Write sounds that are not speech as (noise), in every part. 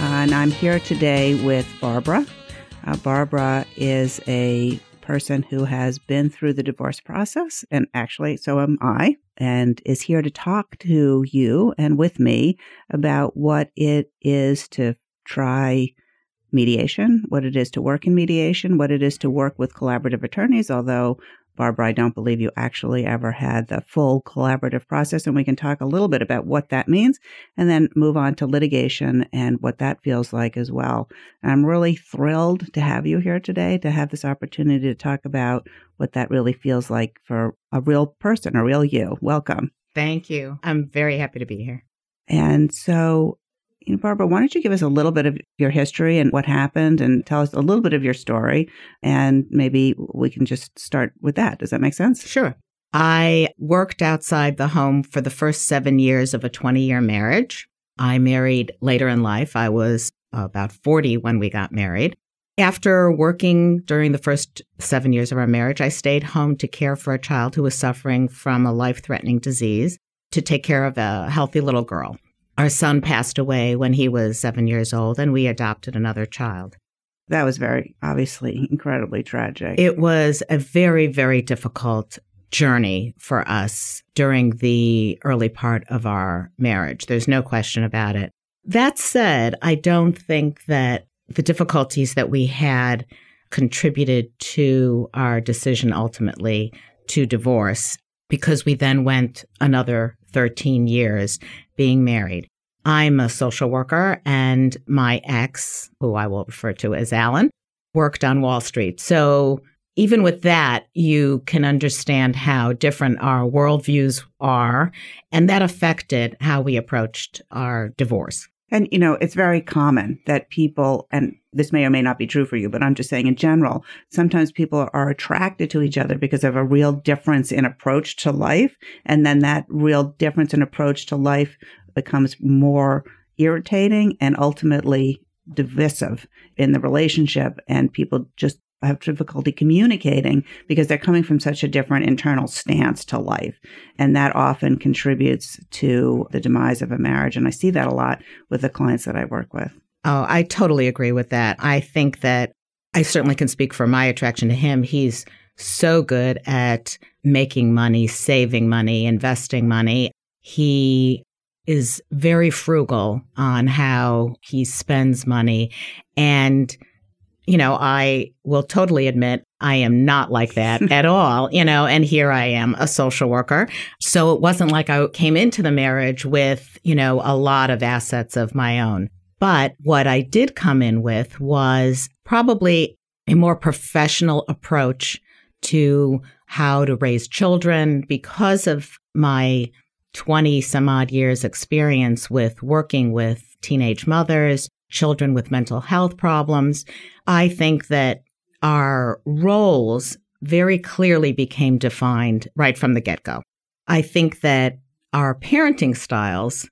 and I'm here today with Barbara. Uh, Barbara is a person who has been through the divorce process, and actually, so am I, and is here to talk to you and with me about what it is to try mediation, what it is to work in mediation, what it is to work with collaborative attorneys, although Barbara, I don't believe you actually ever had the full collaborative process. And we can talk a little bit about what that means and then move on to litigation and what that feels like as well. And I'm really thrilled to have you here today to have this opportunity to talk about what that really feels like for a real person, a real you. Welcome. Thank you. I'm very happy to be here. And so Barbara, why don't you give us a little bit of your history and what happened and tell us a little bit of your story? And maybe we can just start with that. Does that make sense? Sure. I worked outside the home for the first seven years of a 20 year marriage. I married later in life. I was about 40 when we got married. After working during the first seven years of our marriage, I stayed home to care for a child who was suffering from a life threatening disease to take care of a healthy little girl. Our son passed away when he was seven years old, and we adopted another child. That was very, obviously, incredibly tragic. It was a very, very difficult journey for us during the early part of our marriage. There's no question about it. That said, I don't think that the difficulties that we had contributed to our decision ultimately to divorce because we then went another 13 years being married. I'm a social worker and my ex, who I will refer to as Alan, worked on Wall Street. So even with that, you can understand how different our worldviews are. And that affected how we approached our divorce. And, you know, it's very common that people, and this may or may not be true for you, but I'm just saying in general, sometimes people are attracted to each other because of a real difference in approach to life. And then that real difference in approach to life becomes more irritating and ultimately divisive in the relationship. And people just have difficulty communicating because they're coming from such a different internal stance to life. And that often contributes to the demise of a marriage. And I see that a lot with the clients that I work with. Oh, I totally agree with that. I think that I certainly can speak for my attraction to him. He's so good at making money, saving money, investing money. He is very frugal on how he spends money. And, you know, I will totally admit I am not like that (laughs) at all, you know, and here I am, a social worker. So it wasn't like I came into the marriage with, you know, a lot of assets of my own. But what I did come in with was probably a more professional approach to how to raise children because of my 20 some odd years experience with working with teenage mothers, children with mental health problems. I think that our roles very clearly became defined right from the get go. I think that our parenting styles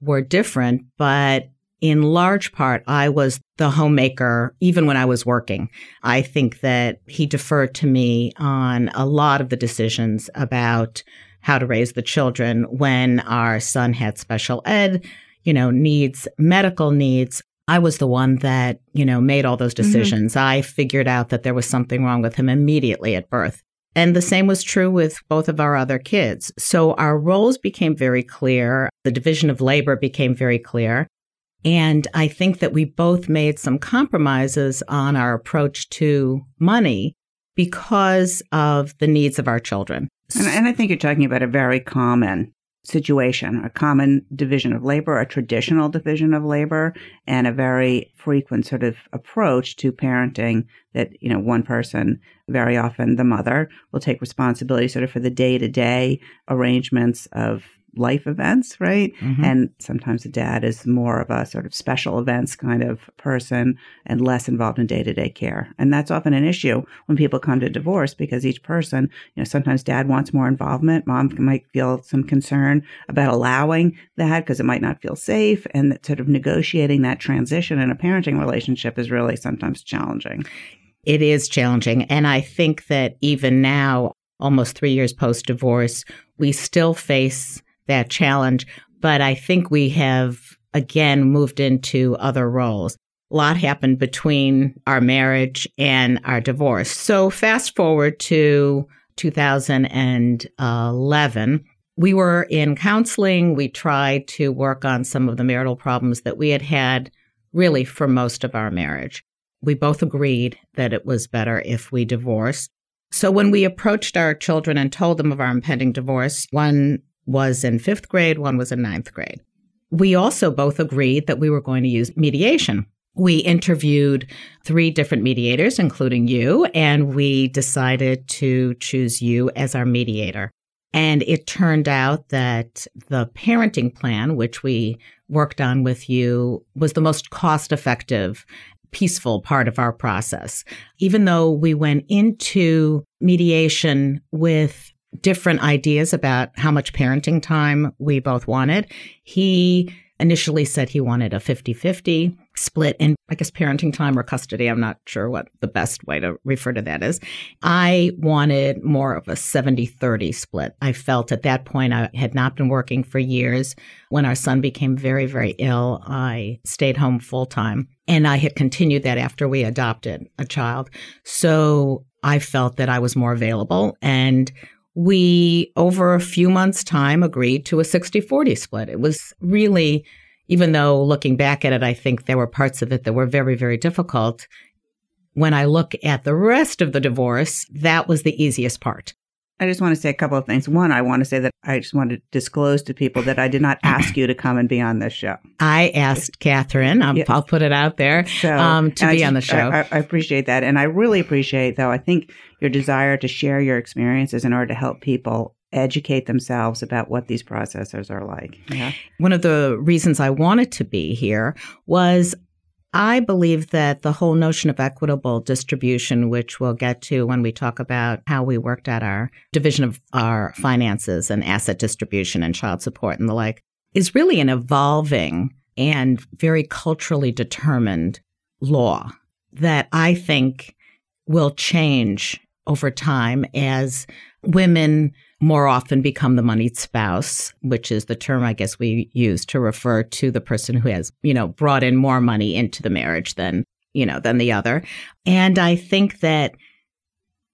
were different, but in large part, I was the homemaker even when I was working. I think that he deferred to me on a lot of the decisions about how to raise the children when our son had special ed, you know, needs, medical needs. I was the one that, you know, made all those mm-hmm. decisions. Mm-hmm. I figured out that there was something wrong with him immediately at birth. And the same was true with both of our other kids. So our roles became very clear. The division of labor became very clear. And I think that we both made some compromises on our approach to money because of the needs of our children. And, and I think you're talking about a very common situation, a common division of labor, a traditional division of labor, and a very frequent sort of approach to parenting that, you know, one person, very often the mother, will take responsibility sort of for the day to day arrangements of life events, right? Mm-hmm. And sometimes the dad is more of a sort of special events kind of person and less involved in day to day care. And that's often an issue when people come to divorce because each person, you know, sometimes dad wants more involvement. Mom might feel some concern about allowing that because it might not feel safe. And that sort of negotiating that transition in a parenting relationship is really sometimes challenging. It is challenging. And I think that even now, almost three years post divorce, we still face that challenge. But I think we have again moved into other roles. A lot happened between our marriage and our divorce. So fast forward to 2011. We were in counseling. We tried to work on some of the marital problems that we had had really for most of our marriage. We both agreed that it was better if we divorced. So when we approached our children and told them of our impending divorce, one was in fifth grade, one was in ninth grade. We also both agreed that we were going to use mediation. We interviewed three different mediators, including you, and we decided to choose you as our mediator. And it turned out that the parenting plan, which we worked on with you, was the most cost effective peaceful part of our process. Even though we went into mediation with different ideas about how much parenting time we both wanted, he initially said he wanted a 50 50 split in, I guess, parenting time or custody. I'm not sure what the best way to refer to that is. I wanted more of a 70 30 split. I felt at that point I had not been working for years. When our son became very, very ill, I stayed home full time. And I had continued that after we adopted a child. So I felt that I was more available. And we, over a few months' time, agreed to a 60 40 split. It was really, even though looking back at it, I think there were parts of it that were very, very difficult. When I look at the rest of the divorce, that was the easiest part. I just want to say a couple of things. One, I want to say that I just want to disclose to people that I did not ask you to come and be on this show. I asked Catherine. Um, yes. I'll put it out there so, um, to be just, on the show. I, I, appreciate that, and I really appreciate, though. I think your desire to share your experiences in order to help people educate themselves about what these processors are like. Yeah. One of the reasons I wanted to be here was I believe that the whole notion of equitable distribution, which we'll get to when we talk about how we worked at our division of our finances and asset distribution and child support and the like, is really an evolving and very culturally determined law that I think will change over time as women more often become the moneyed spouse, which is the term I guess we use to refer to the person who has, you know, brought in more money into the marriage than, you know, than the other. And I think that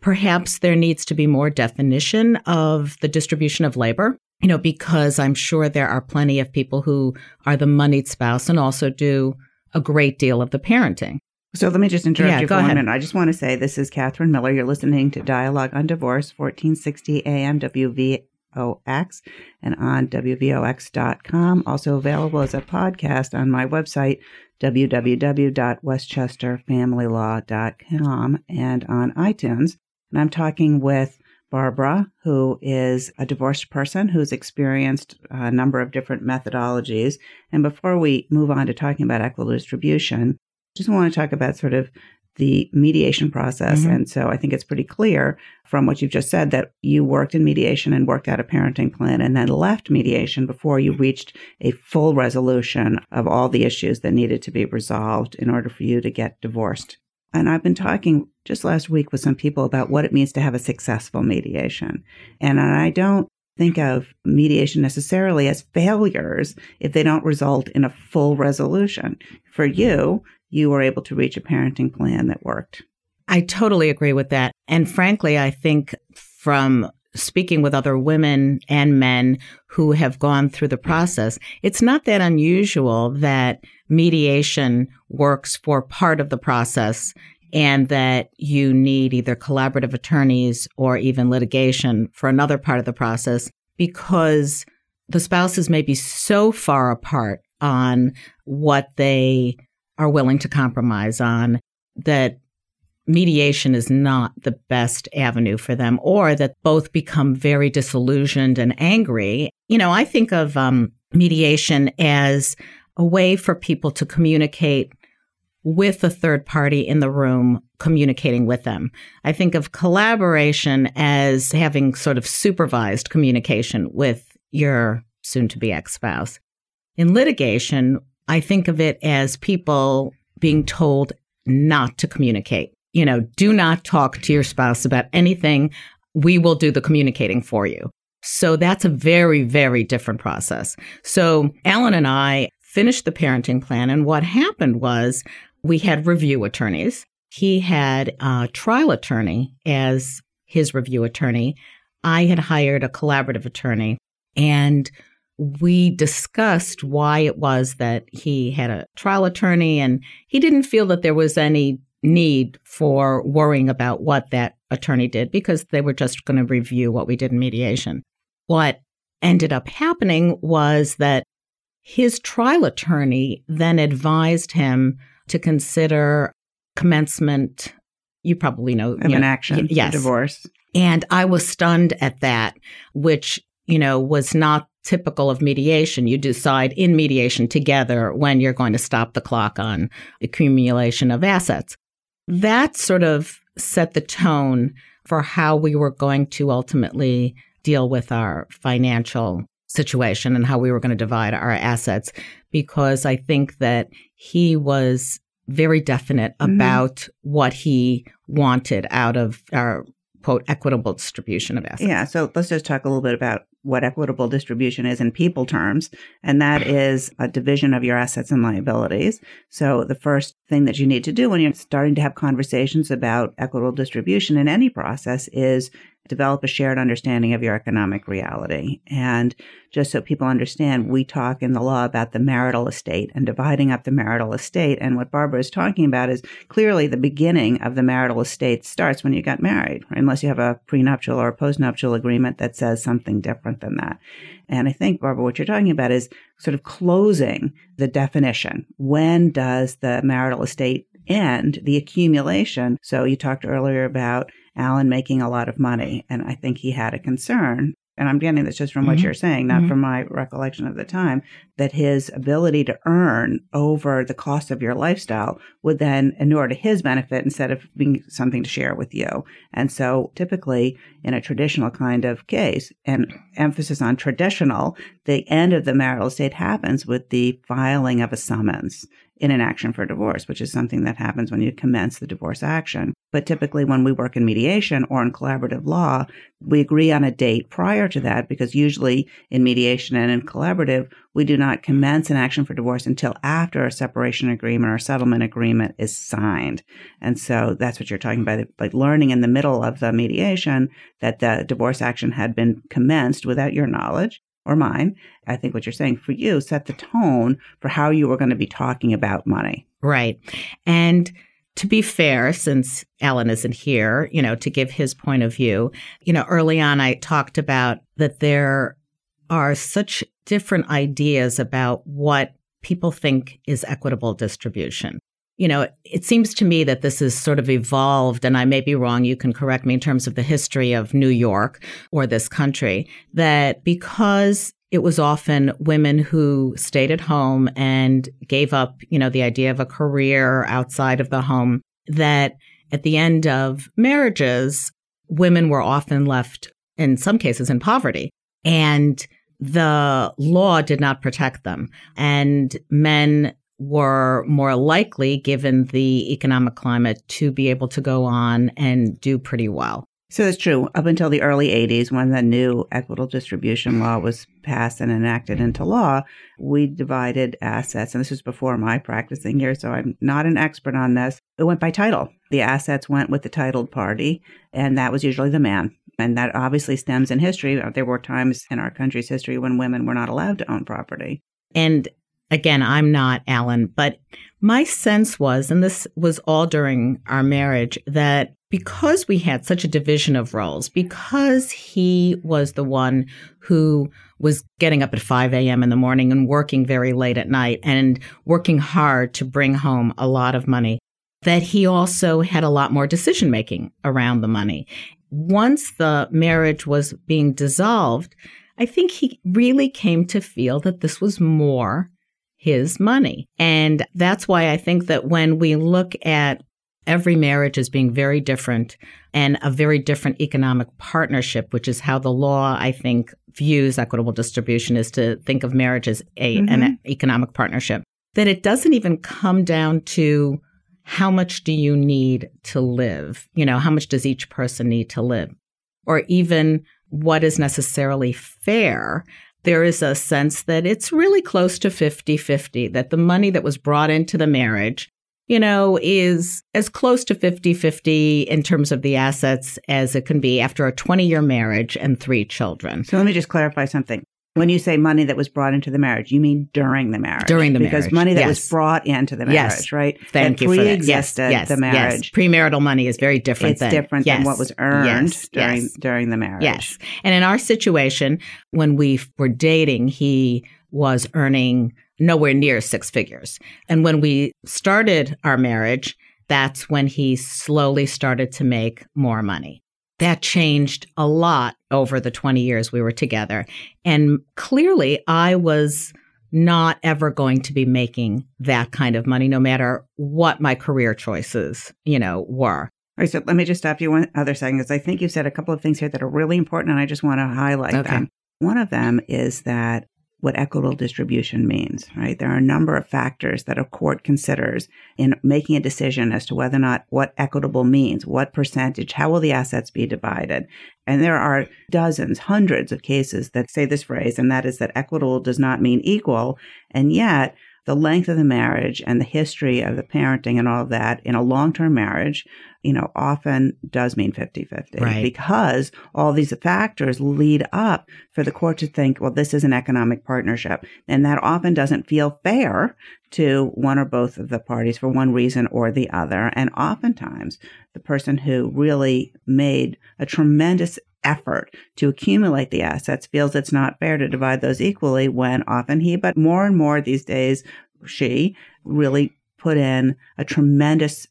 perhaps there needs to be more definition of the distribution of labor, you know, because I'm sure there are plenty of people who are the moneyed spouse and also do a great deal of the parenting. So let me just interrupt yeah, you for one minute. I just want to say this is Catherine Miller. You're listening to Dialogue on Divorce, 1460 AM WVOX and on WVOX.com. Also available as a podcast on my website, www.westchesterfamilylaw.com and on iTunes. And I'm talking with Barbara, who is a divorced person who's experienced a number of different methodologies. And before we move on to talking about equitable distribution, just want to talk about sort of the mediation process. Mm-hmm. And so I think it's pretty clear from what you've just said that you worked in mediation and worked out a parenting plan and then left mediation before you reached a full resolution of all the issues that needed to be resolved in order for you to get divorced. And I've been talking just last week with some people about what it means to have a successful mediation. And I don't think of mediation necessarily as failures if they don't result in a full resolution. For you, you were able to reach a parenting plan that worked. I totally agree with that. And frankly, I think from speaking with other women and men who have gone through the process, it's not that unusual that mediation works for part of the process and that you need either collaborative attorneys or even litigation for another part of the process because the spouses may be so far apart on what they are willing to compromise on that mediation is not the best avenue for them or that both become very disillusioned and angry. You know, I think of um, mediation as a way for people to communicate with a third party in the room communicating with them. I think of collaboration as having sort of supervised communication with your soon to be ex spouse. In litigation, I think of it as people being told not to communicate. You know, do not talk to your spouse about anything. We will do the communicating for you. So that's a very, very different process. So Alan and I finished the parenting plan. And what happened was we had review attorneys. He had a trial attorney as his review attorney. I had hired a collaborative attorney and we discussed why it was that he had a trial attorney and he didn't feel that there was any need for worrying about what that attorney did because they were just going to review what we did in mediation. What ended up happening was that his trial attorney then advised him to consider commencement. You probably know of an action yes. divorce. And I was stunned at that, which, you know, was not typical of mediation. You decide in mediation together when you're going to stop the clock on accumulation of assets. That sort of set the tone for how we were going to ultimately deal with our financial situation and how we were going to divide our assets because I think that he was very definite mm-hmm. about what he wanted out of our quote equitable distribution of assets. Yeah, so let's just talk a little bit about what equitable distribution is in people terms, and that is a division of your assets and liabilities. So the first thing that you need to do when you're starting to have conversations about equitable distribution in any process is develop a shared understanding of your economic reality. And just so people understand, we talk in the law about the marital estate and dividing up the marital estate. And what Barbara is talking about is clearly the beginning of the marital estate starts when you got married, unless you have a prenuptial or a postnuptial agreement that says something different than that. And I think, Barbara, what you're talking about is sort of closing the definition. When does the marital estate end? The accumulation. So you talked earlier about Alan making a lot of money. And I think he had a concern. And I'm getting this just from mm-hmm. what you're saying, not mm-hmm. from my recollection of the time, that his ability to earn over the cost of your lifestyle would then inure to his benefit instead of being something to share with you. And so typically in a traditional kind of case, and emphasis on traditional, the end of the marital estate happens with the filing of a summons in an action for divorce, which is something that happens when you commence the divorce action. But typically, when we work in mediation or in collaborative law, we agree on a date prior to that because usually in mediation and in collaborative, we do not commence an action for divorce until after a separation agreement or settlement agreement is signed. And so that's what you're talking about, like learning in the middle of the mediation that the divorce action had been commenced without your knowledge or mine, I think what you're saying for you set the tone for how you were going to be talking about money. Right. And to be fair, since Alan isn't here, you know, to give his point of view, you know, early on I talked about that there are such different ideas about what people think is equitable distribution you know, it seems to me that this has sort of evolved, and I may be wrong, you can correct me in terms of the history of New York or this country, that because it was often women who stayed at home and gave up, you know, the idea of a career outside of the home, that at the end of marriages, women were often left, in some cases, in poverty. And the law did not protect them. And men were more likely, given the economic climate, to be able to go on and do pretty well. So it's true. Up until the early 80s, when the new equitable distribution law was passed and enacted into law, we divided assets. And this was before my practicing here, so I'm not an expert on this. It went by title. The assets went with the titled party, and that was usually the man. And that obviously stems in history. Uh, there were times in our country's history when women were not allowed to own property. And again, I'm not Alan, but my sense was, and this was all during our marriage, that because we had such a division of roles, because he was the one who was getting up at 5 a.m. in the morning and working very late at night and working hard to bring home a lot of money, that he also had a lot more decision making around the money. Once the marriage was being dissolved, I think he really came to feel that this was more his money. And that's why I think that when we look at every marriage as being very different and a very different economic partnership, which is how the law, I think, views equitable distribution is to think of marriage as a, mm-hmm. an economic partnership, that it doesn't even come down to how much do you need to live? You know, how much does each person need to live? Or even what is necessarily fair. There is a sense that it's really close to 50 50, that the money that was brought into the marriage you know, is as close to 50 50 in terms of the assets as it can be after a 20 year marriage and three children. So let me just clarify something. When you say money that was brought into the marriage, you mean during the marriage. During the because marriage. Because money that yes. was brought into the marriage, yes. right? Thank that you for that. Yes, yes, the marriage. Yes. Premarital money is very different it's than, different yes. than what was earned during during the marriage. Yes. And in our situation, when we were dating, he was earning nowhere near six figures. And when we started our marriage, that's when he slowly started to make more money. That changed a lot over the 20 years we were together. And clearly, I was not ever going to be making that kind of money, no matter what my career choices, you know, were. All right, so let me just stop you one other second because I think you said a couple of things here that are really important, and I just want to highlight okay. them. One of them is that what equitable distribution means, right? There are a number of factors that a court considers in making a decision as to whether or not what equitable means, what percentage, how will the assets be divided. And there are dozens, hundreds of cases that say this phrase, and that is that equitable does not mean equal. And yet the length of the marriage and the history of the parenting and all of that in a long-term marriage, you know, often does mean 50-50 right. because all these factors lead up for the court to think, well, this is an economic partnership. And that often doesn't feel fair to one or both of the parties for one reason or the other. And oftentimes the person who really made a tremendous effort to accumulate the assets feels it's not fair to divide those equally when often he, but more and more these days, she really put in a tremendous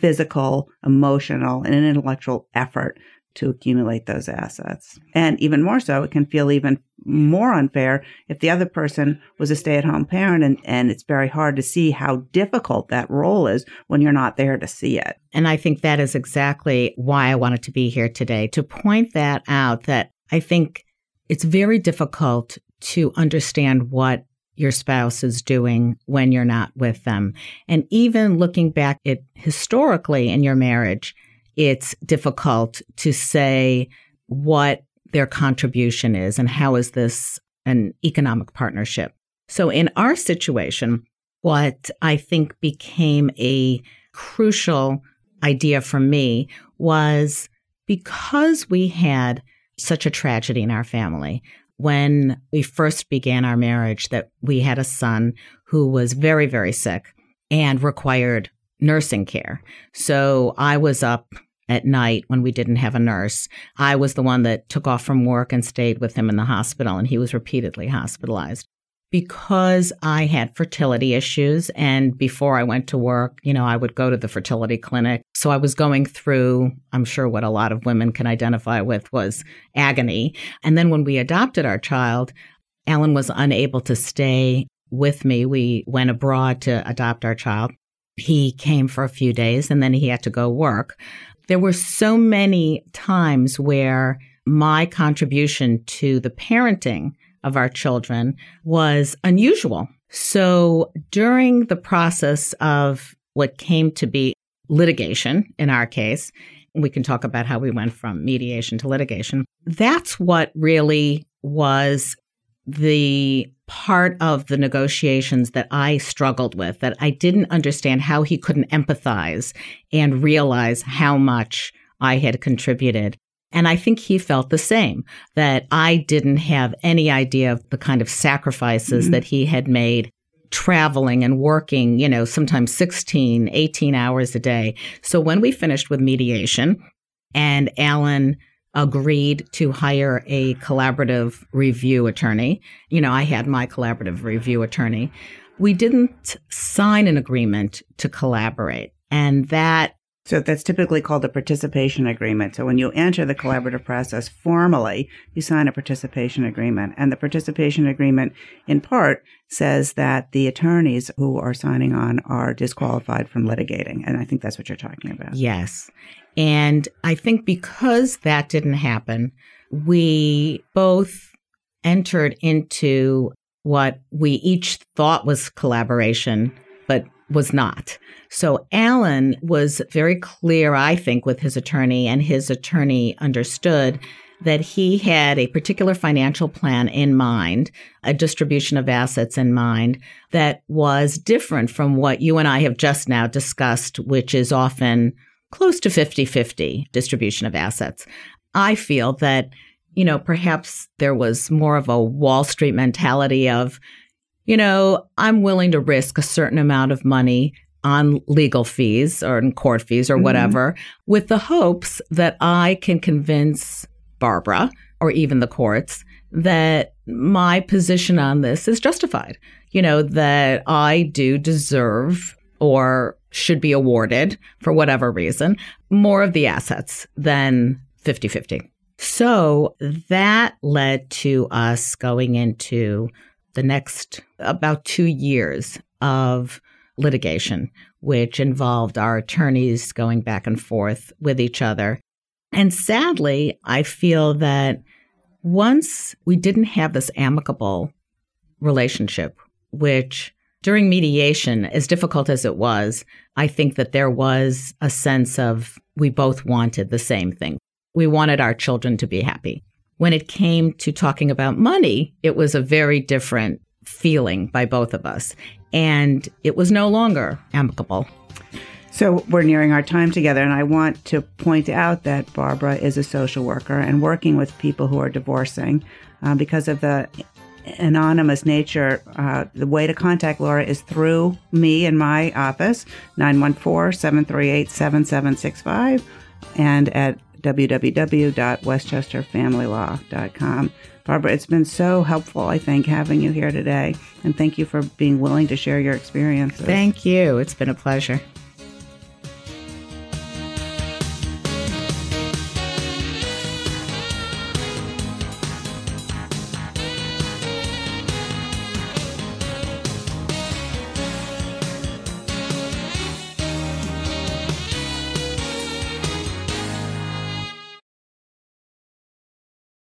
physical, emotional, and intellectual effort to accumulate those assets. And even more so, it can feel even more unfair if the other person was a stay at home parent and, and it's very hard to see how difficult that role is when you're not there to see it. And I think that is exactly why I wanted to be here today to point that out that I think it's very difficult to understand what your spouse is doing when you're not with them. And even looking back at historically in your marriage, it's difficult to say what their contribution is and how is this an economic partnership. So in our situation, what I think became a crucial idea for me was because we had such a tragedy in our family when we first began our marriage that we had a son who was very very sick and required nursing care. So I was up at night when we didn't have a nurse. I was the one that took off from work and stayed with him in the hospital, and he was repeatedly hospitalized. Because I had fertility issues, and before I went to work, you know, I would go to the fertility clinic. So I was going through, I'm sure what a lot of women can identify with was agony. And then when we adopted our child, Alan was unable to stay with me. We went abroad to adopt our child. He came for a few days and then he had to go work. There were so many times where my contribution to the parenting of our children was unusual. So during the process of what came to be litigation in our case, we can talk about how we went from mediation to litigation. That's what really was the part of the negotiations that I struggled with, that I didn't understand how he couldn't empathize and realize how much I had contributed. And I think he felt the same, that I didn't have any idea of the kind of sacrifices mm-hmm. that he had made traveling and working, you know, sometimes 16, 18 hours a day. So when we finished with mediation and Alan agreed to hire a collaborative review attorney. You know, I had my collaborative review attorney. We didn't sign an agreement to collaborate. And that so that's typically called a participation agreement. So when you enter the collaborative process formally, you sign a participation agreement. And the participation agreement, in part, says that the attorneys who are signing on are disqualified from litigating. And I think that's what you're talking about. Yes. And I think because that didn't happen, we both entered into what we each thought was collaboration, but was not. So Alan was very clear, I think, with his attorney, and his attorney understood that he had a particular financial plan in mind, a distribution of assets in mind that was different from what you and I have just now discussed, which is often close to 50 50 distribution of assets. I feel that, you know, perhaps there was more of a Wall Street mentality of, you know, I'm willing to risk a certain amount of money on legal fees or in court fees or mm-hmm. whatever with the hopes that I can convince Barbara or even the courts that my position on this is justified. You know, that I do deserve or should be awarded for whatever reason more of the assets than 50 50. So that led to us going into the next about two years of litigation, which involved our attorneys going back and forth with each other. And sadly, I feel that once we didn't have this amicable relationship, which during mediation, as difficult as it was, I think that there was a sense of we both wanted the same thing. We wanted our children to be happy when it came to talking about money, it was a very different feeling by both of us. And it was no longer amicable. So we're nearing our time together, and I want to point out that Barbara is a social worker and working with people who are divorcing uh, because of the anonymous nature. Uh, the way to contact Laura is through me in my office, 914 738 7765, and at www.westchesterfamilylaw.com. Barbara, it's been so helpful, I think, having you here today. And thank you for being willing to share your experiences. Thank you. It's been a pleasure.